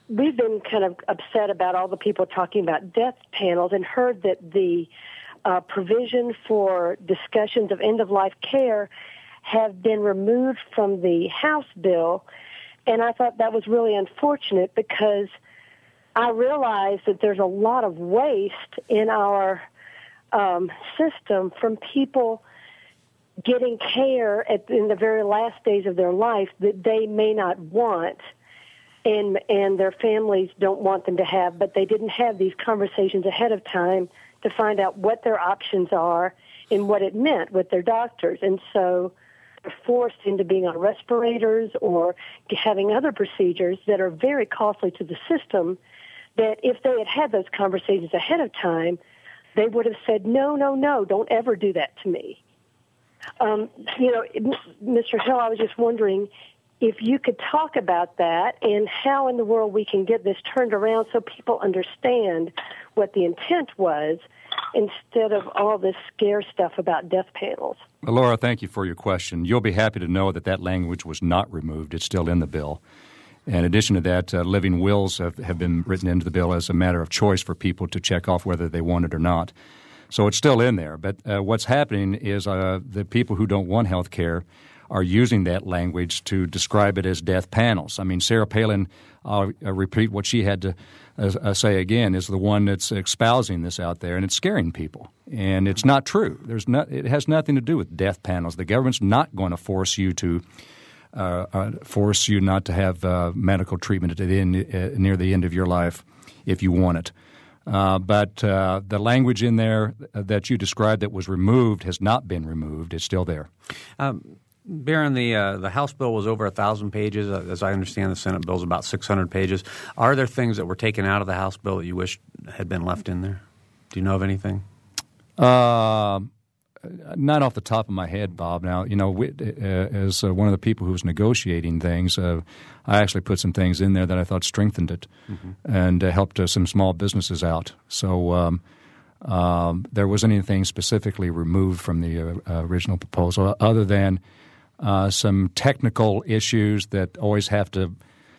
we've been kind of upset about all the people talking about death panels and heard that the uh, provision for discussions of end of life care have been removed from the House bill. And I thought that was really unfortunate because I realized that there's a lot of waste in our um, system from people getting care at, in the very last days of their life that they may not want and and their families don't want them to have but they didn't have these conversations ahead of time to find out what their options are and what it meant with their doctors and so forced into being on respirators or having other procedures that are very costly to the system that if they had had those conversations ahead of time, they would have said, no, no, no, don't ever do that to me. Um, you know, Mr. Hill, I was just wondering if you could talk about that and how in the world we can get this turned around so people understand what the intent was instead of all this scare stuff about death panels. Well, Laura, thank you for your question. You'll be happy to know that that language was not removed. It's still in the bill. In addition to that, uh, living wills have, have been written into the bill as a matter of choice for people to check off whether they want it or not. So it's still in there. But uh, what's happening is uh, the people who don't want health care are using that language to describe it as death panels. I mean, Sarah Palin, I'll repeat what she had to uh, say again, is the one that's espousing this out there, and it's scaring people. And it's not true. There's it has nothing to do with death panels. The government's not going to force you to uh, uh, force you not to have uh, medical treatment at the end, uh, near the end of your life if you want it. Uh, but uh, the language in there that you described that was removed has not been removed. It's still there. Um, Baron, the uh, the House bill was over a thousand pages. Uh, as I understand, the Senate bill is about six hundred pages. Are there things that were taken out of the House bill that you wish had been left in there? Do you know of anything? Uh, not off the top of my head, Bob. Now, you know, we, uh, as uh, one of the people who was negotiating things, uh, I actually put some things in there that I thought strengthened it mm-hmm. and helped some small businesses out. So. Um, um, there wasn't anything specifically removed from the original proposal, other than uh, some technical issues that always have to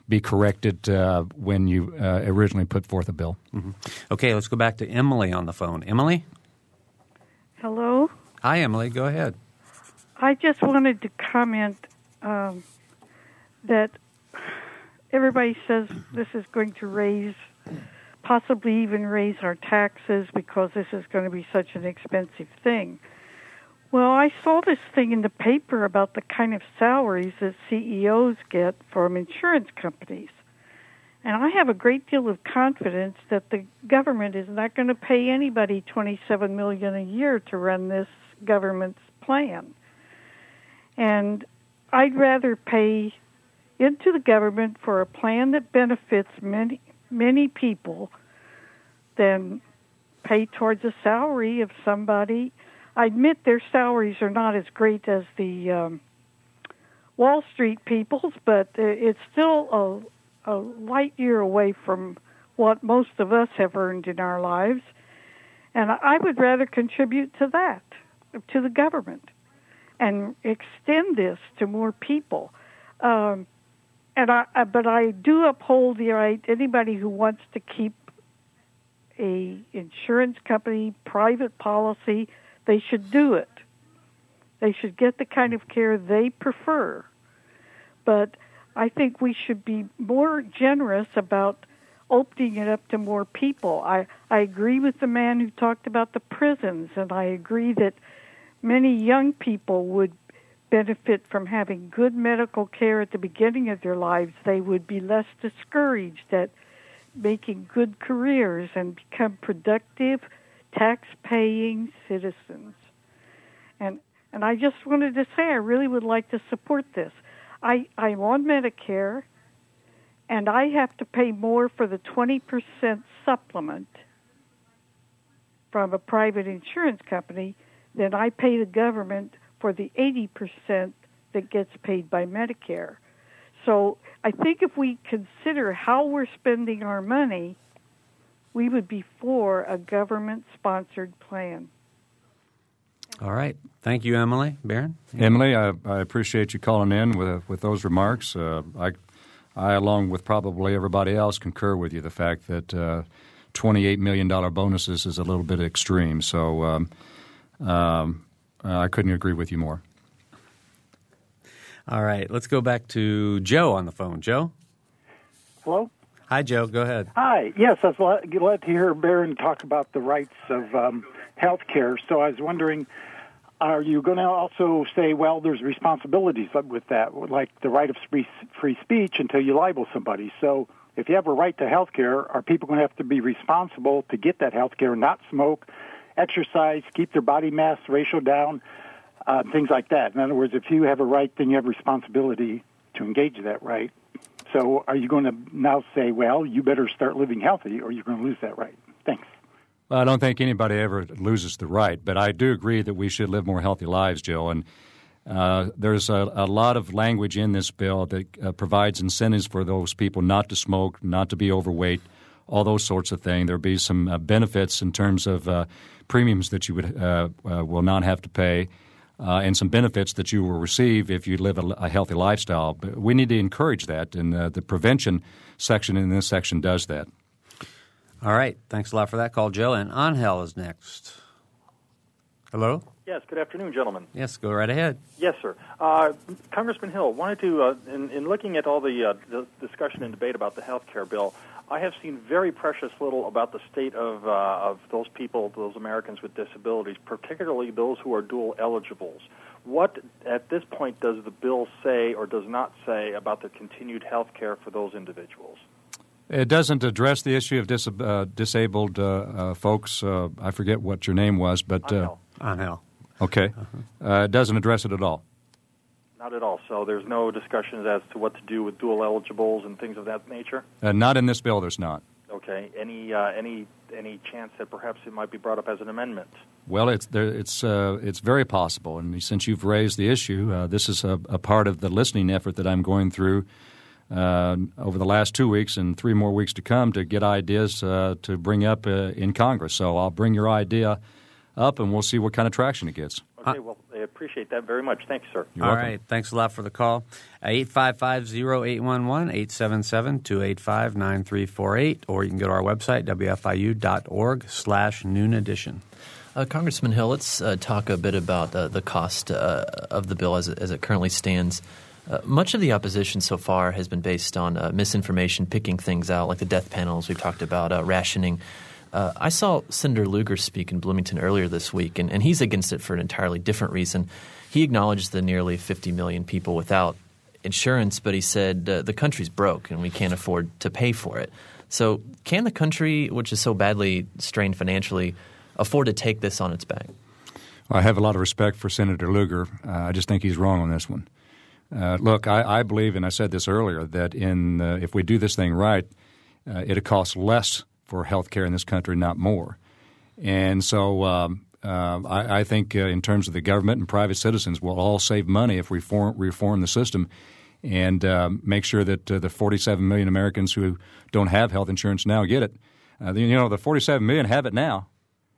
be corrected uh, when you uh, originally put forth a bill. Mm-hmm. Okay, let's go back to Emily on the phone. Emily? Hello? Hi, Emily. Go ahead. I just wanted to comment um, that everybody says this is going to raise, possibly even raise our taxes because this is going to be such an expensive thing. Well, I saw this thing in the paper about the kind of salaries that CEOs get from insurance companies. And I have a great deal of confidence that the government is not going to pay anybody 27 million a year to run this government's plan. And I'd rather pay into the government for a plan that benefits many many people than pay towards a salary of somebody I admit their salaries are not as great as the um, Wall Street people's, but it's still a, a light year away from what most of us have earned in our lives. And I would rather contribute to that, to the government, and extend this to more people. Um, and I, but I do uphold the right anybody who wants to keep a insurance company private policy they should do it. They should get the kind of care they prefer. But I think we should be more generous about opening it up to more people. I, I agree with the man who talked about the prisons, and I agree that many young people would benefit from having good medical care at the beginning of their lives. They would be less discouraged at making good careers and become productive tax-paying citizens. And and I just wanted to say I really would like to support this. I I'm on Medicare, and I have to pay more for the 20% supplement from a private insurance company than I pay the government for the 80% that gets paid by Medicare. So I think if we consider how we're spending our money, we would be for a government sponsored plan. All right. Thank you, Emily. Baron? Emily, I, I appreciate you calling in with, with those remarks. Uh, I, I, along with probably everybody else, concur with you the fact that uh, $28 million bonuses is a little bit extreme. So um, um, I couldn't agree with you more. All right. Let's go back to Joe on the phone. Joe? Hello? Hi, Joe. Go ahead. Hi. Yes, I was glad to hear Baron talk about the rights of um, health care. So I was wondering, are you going to also say, well, there's responsibilities with that, like the right of free, free speech until you libel somebody? So if you have a right to health care, are people going to have to be responsible to get that health care, not smoke, exercise, keep their body mass ratio down, uh, things like that? In other words, if you have a right, then you have responsibility to engage that right. So are you going to now say, well, you better start living healthy or you're going to lose that right? Thanks. Well, I don't think anybody ever loses the right, but I do agree that we should live more healthy lives, Jill. And uh, there's a, a, lot of language in this bill that uh, provides incentives for those people not to smoke, not to be overweight, all those sorts of things. There'll be some uh, benefits in terms of uh, premiums that you would uh, uh, will not have to pay. And some benefits that you will receive if you live a, a healthy lifestyle. But we need to encourage that, and the prevention section in this section does that. All right. Thanks a lot for that call, Joe. And Angel is next. Hello? Yes, good afternoon, gentlemen. Yes, go right ahead. Yes, sir. Uh, Congressman Hill, wanted to, uh, in, in, looking at all the, uh, the, discussion and debate about the health care bill, I have seen very precious little about the state of, uh, of those people, those Americans with disabilities, particularly those who are dual eligibles. What, at this point, does the bill say or does not say about the continued health care for those individuals? It doesn't address the issue of dis- uh, disabled uh, uh, folks. Uh, I forget what your name was, but uh, Angel. Okay, uh-huh. it doesn't address it at all. Not at all. So there's no discussions as to what to do with dual eligibles and things of that nature. not in this bill. There's not. Okay. Any any any chance that perhaps it might be brought up as an amendment? Well, it's there, it's it's very possible, and since you've raised the issue, this is a, a part of the listening effort that I'm going through uh, over the last two weeks and three more weeks to come to get ideas uh, to bring up uh, in Congress. So I'll bring your idea up and we'll see what kind of traction it gets. Okay, well, I appreciate that very much. Thank you, sir. You're All welcome. right. Thanks a lot for the call. 855 0811 877 285 9348, or you can go to our website, wfiu.org slash noon edition. Uh, Congressman Hill, let's uh, talk a bit about uh, the cost uh, of the bill as it, as it currently stands. Uh, much of the opposition so far has been based on uh, misinformation, picking things out, like the death panels we've talked about, uh, rationing. Uh, I saw Senator Lugar speak in Bloomington earlier this week, and, and, he's against it for an entirely different reason. He acknowledged the nearly 50 million people without insurance, but he said uh, the country's broke and we can't afford to pay for it. So, can the country, which is so badly strained financially, afford to take this on its back? Well, I have a lot of respect for Senator Lugar. I just think he's wrong on this one. Uh, look, I, I, believe, and I said this earlier, that in uh, if we do this thing right, uh, it'll cost less for health care in this country, not more. And so um, uh, I, I, think uh, in terms of the government and private citizens, we'll all save money if we reform, reform the system and uh, make sure that the 47 million Americans who don't have health insurance now get it. you know, the 47 million have it now.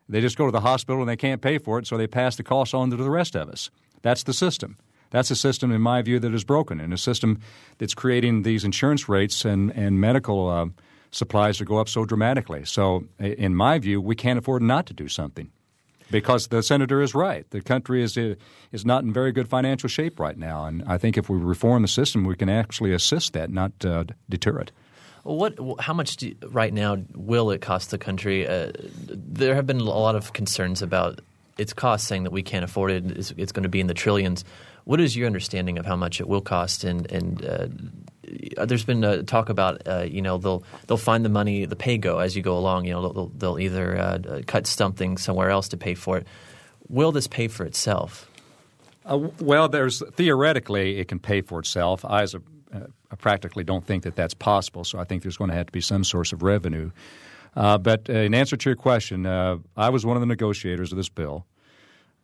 They just go to the hospital and they can't pay for it, so they pass the cost on to the rest of us. That's the system. That's a system, in my view, that is broken, and a system that's creating these insurance rates and, and medical uh, supplies to go up so dramatically. So, in my view, we can't afford not to do something because the senator is right. The country is is not in very good financial shape right now, and I think if we reform the system, we can actually assist that, not uh, deter it. What? How much right now will it cost the country? Uh, there have been a lot of concerns about its cost, saying that we can't afford it. It's, it's going to be in the trillions. What is your understanding of how much it will cost? And and uh, there's been a talk about uh, you know they'll they'll find the money the pay go as you go along. You know they'll, they'll either uh, cut something somewhere else to pay for it. Will this pay for itself? Uh, well, there's theoretically it can pay for itself. I, as I practically don't think that that's possible. So I think there's going to have to be some source of revenue. Uh, but uh, in answer to your question, uh, I was one of the negotiators of this bill.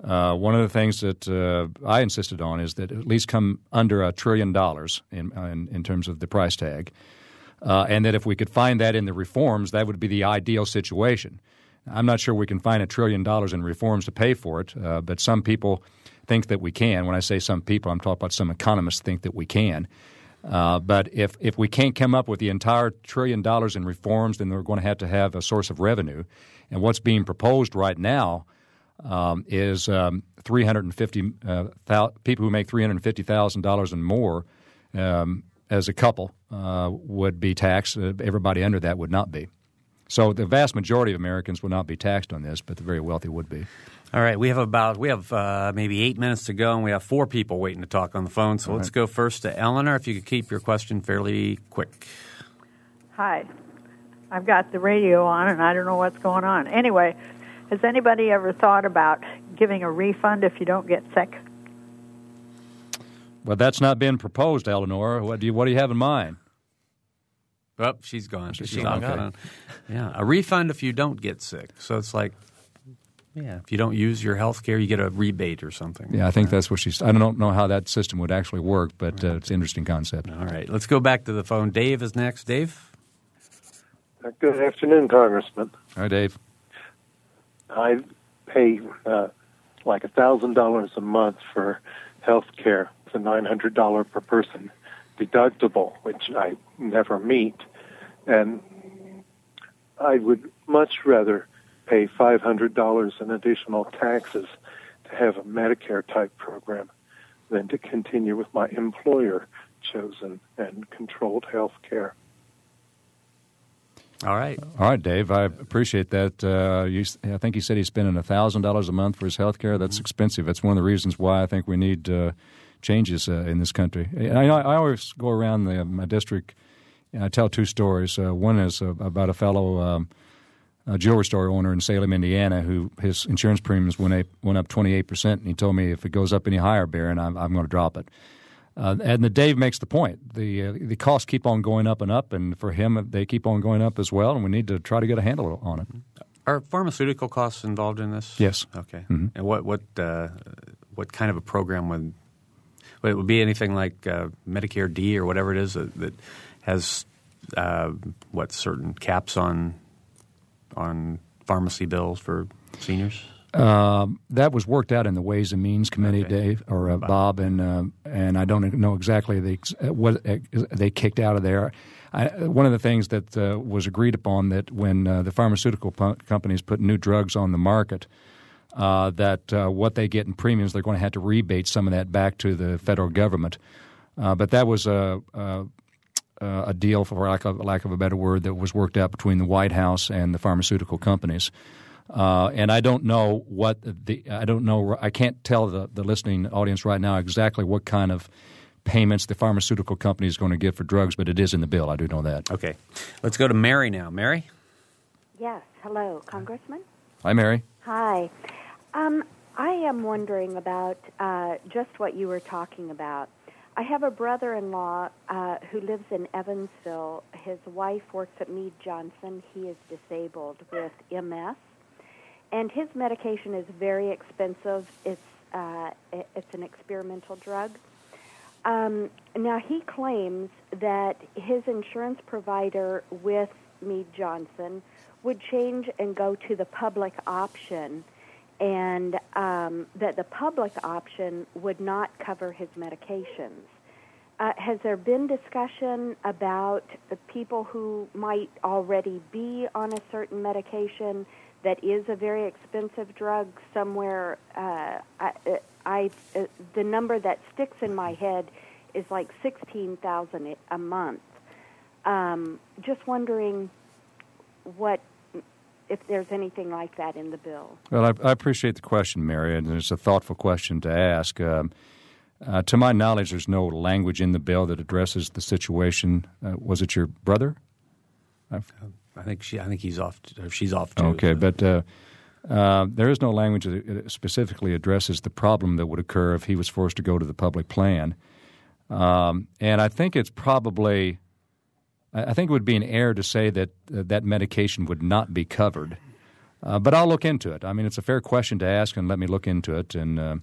Uh, one of the things that uh, I insisted on is that at least come under a trillion dollars in, in, in terms of the price tag, uh, and that if we could find that in the reforms, that would be the ideal situation. I'm not sure we can find a trillion dollars in reforms to pay for it, but some people think that we can. When I say some people, I'm talking about some economists think that we can. Uh, but if, if we can't come up with the entire trillion dollars in reforms, then we're going to have to have a source of revenue. And what's being proposed right now um, is um, 350 uh, thou- people who make $350,000 and more um, as a couple uh, would be taxed. Uh, everybody under that would not be. So the vast majority of Americans would not be taxed on this, but the very wealthy would be. All right, we have about we have uh, maybe eight minutes to go, and we have four people waiting to talk on the phone. So All let's right. go first to Eleanor. If you could keep your question fairly quick. Hi, I've got the radio on, and I don't know what's going on. Anyway, has anybody ever thought about giving a refund if you don't get sick? Well, that's not been proposed, Eleanor. What do you What do you have in mind? Oh, she's gone. She's, she's okay. Yeah, a refund if you don't get sick. So it's like yeah, if you don't use your health care, you get a rebate or something. Yeah, I think that's what she's. I don't know how that system would actually work, but uh, it's an interesting concept. All right, let's go back to the phone. Dave is next. Dave. Good afternoon, Congressman. Hi, Dave. I pay uh, like a thousand dollars a month for health care. It's a nine hundred dollar per person deductible, which I never meet, and I would much rather pay $500 in additional taxes to have a Medicare type program than to continue with my employer chosen and controlled health care. All right. All right, Dave. I appreciate that. Uh, you, I think he said he's spending $1,000 a month for his health care. That's mm-hmm. expensive. That's one of the reasons why I think we need uh, changes uh, in this country. I, I, always go around the, my district and I tell two stories. Uh, one is uh, about a fellow um, a jewelry store owner in Salem, Indiana, who his insurance premiums went up, went up 28 percent, and he told me if it goes up any higher, Baron, I'm, I'm going to drop it. Uh, and the Dave makes the point. The uh, the costs keep on going up and up, and for him, they keep on going up as well. And we need to try to get a handle on it. Are pharmaceutical costs involved in this? Yes. Okay. Mm-hmm. And what what uh, what kind of a program would would it would be anything like uh, Medicare D or whatever it is that, that has uh, what certain caps on on pharmacy bills for seniors? Um, that was worked out in the Ways and Means Committee, okay. Dave or uh, Bob, and uh, and I don't know exactly the, what uh, they kicked out of there. I, one of the things that uh, was agreed upon that when uh, the pharmaceutical companies put new drugs on the market, uh, that what they get in premiums, they're going to have to rebate some of that back to the federal government. but that was a, a uh, a deal, for lack of, lack of a better word, that was worked out between the White House and the pharmaceutical companies. Uh, and I don't know what the I don't know I can't tell the, the listening audience right now exactly what kind of payments the pharmaceutical company is going to get for drugs, but it is in the bill. I do know that. Okay, let's go to Mary now. Mary. Yes. Hello, Congressman. Hi, Mary. Hi. Um, I am wondering about uh, just what you were talking about. I have a brother-in-law uh, who lives in Evansville. His wife works at Mead Johnson. He is disabled with MS, and his medication is very expensive. It's uh, it's an experimental drug. Um, now he claims that his insurance provider with Mead Johnson would change and go to the public option and um, that the public option would not cover his medications. Uh, has there been discussion about the people who might already be on a certain medication that is a very expensive drug somewhere? Uh, I, I uh, the number that sticks in my head is like sixteen thousand a month. Um, just wondering what if there's anything like that in the bill. Well, I, I appreciate the question, Mary, and it's a thoughtful question to ask. Um, uh, to my knowledge, there's no language in the bill that addresses the situation. Uh, was it your brother? I've, I think she. I think he's off. To, she's off too. Okay, so. but uh, uh, there is no language that specifically addresses the problem that would occur if he was forced to go to the public plan. Um, and I think it's probably, I think it would be an error to say that uh, that medication would not be covered. Uh, but I'll look into it. I mean, it's a fair question to ask, and let me look into it and uh,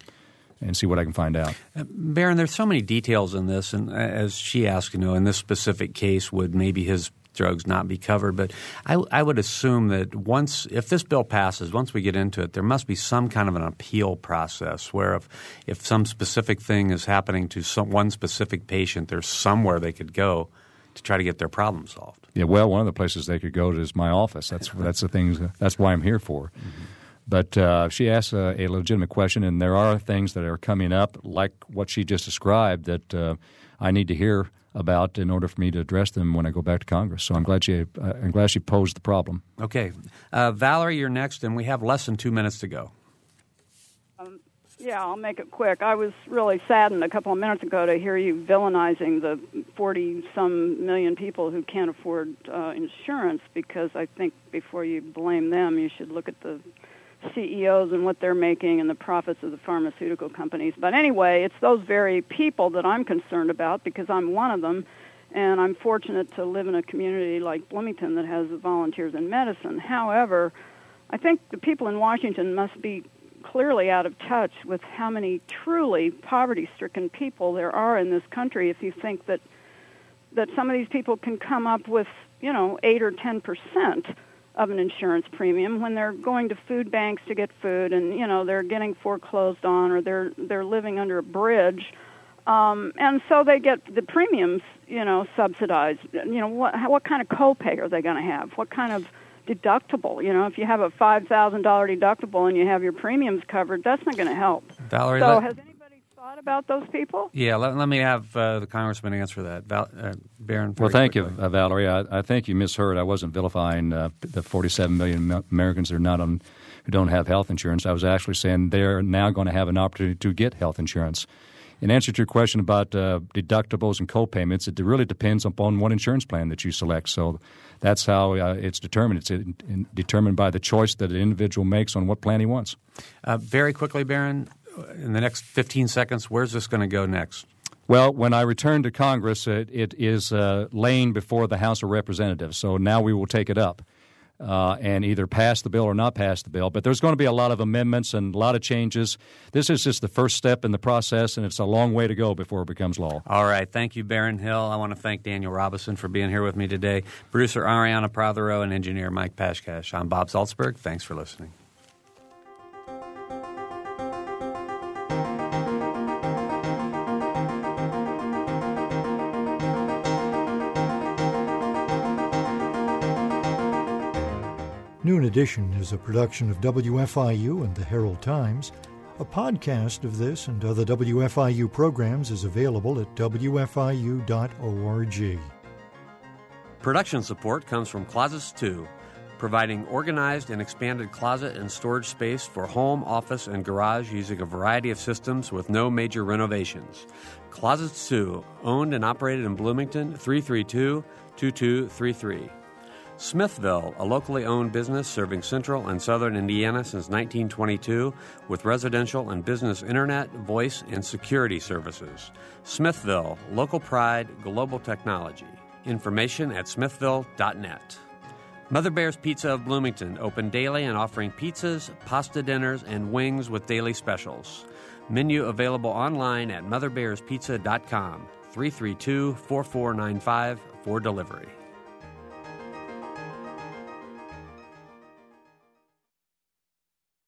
and see what I can find out. Uh, Baron, there's so many details in this, and as she asked, you know, in this specific case, would maybe his drugs not be covered? But I, I would assume that once, if this bill passes, once we get into it, there must be some kind of an appeal process where if if some specific thing is happening to some one specific patient, there's somewhere they could go to try to get their problem solved. Yeah, well, one of the places they could go to is my office. That's that's the things. That's why I'm here for. Mm-hmm. But uh, she asked a, a, legitimate question, and there are things that are coming up, like what she just described, that uh, I need to hear about in order for me to address them when I go back to Congress. So I'm glad she, uh, I'm glad she posed the problem. Okay, uh, Valerie, you're next, and we have less than two minutes to go. Um, yeah, I'll make it quick. I was really saddened a couple of minutes ago to hear you villainizing the 40 some million people who can't afford uh, insurance because I think before you blame them, you should look at the CEOs and what they're making and the profits of the pharmaceutical companies. But anyway, it's those very people that I'm concerned about because I'm one of them. And I'm fortunate to live in a community like Bloomington that has volunteers in medicine. However, I think the people in Washington must be clearly out of touch with how many truly poverty stricken people there are in this country if you think that that some of these people can come up with, you know, 8 or 10 percent of an insurance premium when they're going to food banks to get food and you know they're getting foreclosed on or they're they're living under a bridge. Um and so they get the premiums you know subsidized. You know what what kind of copay are they going to have? What kind of deductible? You know if you have a $5000 deductible and you have your premiums covered that's not going to help. Valerie so let- thought about those people? Yeah, let, let me have uh, the congressman answer that. Val, uh, Baron. Well, thank quickly. you, uh, Valerie. I, I, think you misheard. I wasn't vilifying uh, the 47 million Americans that are not on, who don't have health insurance. I was actually saying they're now going to have an opportunity to get health insurance. In answer to your question about uh, deductibles and co-payments, it really depends upon what insurance plan that you select. So that's how uh, it's determined. It's in, in, determined by the choice that an individual makes on what plan he wants. Uh, very quickly, Baron, in the next 15 seconds, where's this going to go next? Well, when I return to Congress, it, it is uh, laying before the House of Representatives. So now we will take it up uh, and either pass the bill or not pass the bill. But there's going to be a lot of amendments and a lot of changes. This is just the first step in the process, and it's a long way to go before it becomes law. All right. Thank you, Baron Hill. I want to thank Daniel Robison for being here with me today, producer Ariana Prothero, and engineer Mike Pashkash. I'm Bob Zaltsberg. Thanks for listening. Noon Edition is a production of WFIU and the Herald Times. A podcast of this and other WFIU programs is available at WFIU.org. Production support comes from Closets 2, providing organized and expanded closet and storage space for home, office, and garage using a variety of systems with no major renovations. Closets 2, owned and operated in Bloomington, 332 2233. Smithville, a locally owned business serving central and southern Indiana since 1922 with residential and business internet, voice, and security services. Smithville, local pride, global technology. Information at smithville.net. Mother Bear's Pizza of Bloomington, open daily and offering pizzas, pasta dinners, and wings with daily specials. Menu available online at motherbearspizza.com, 332 4495 for delivery.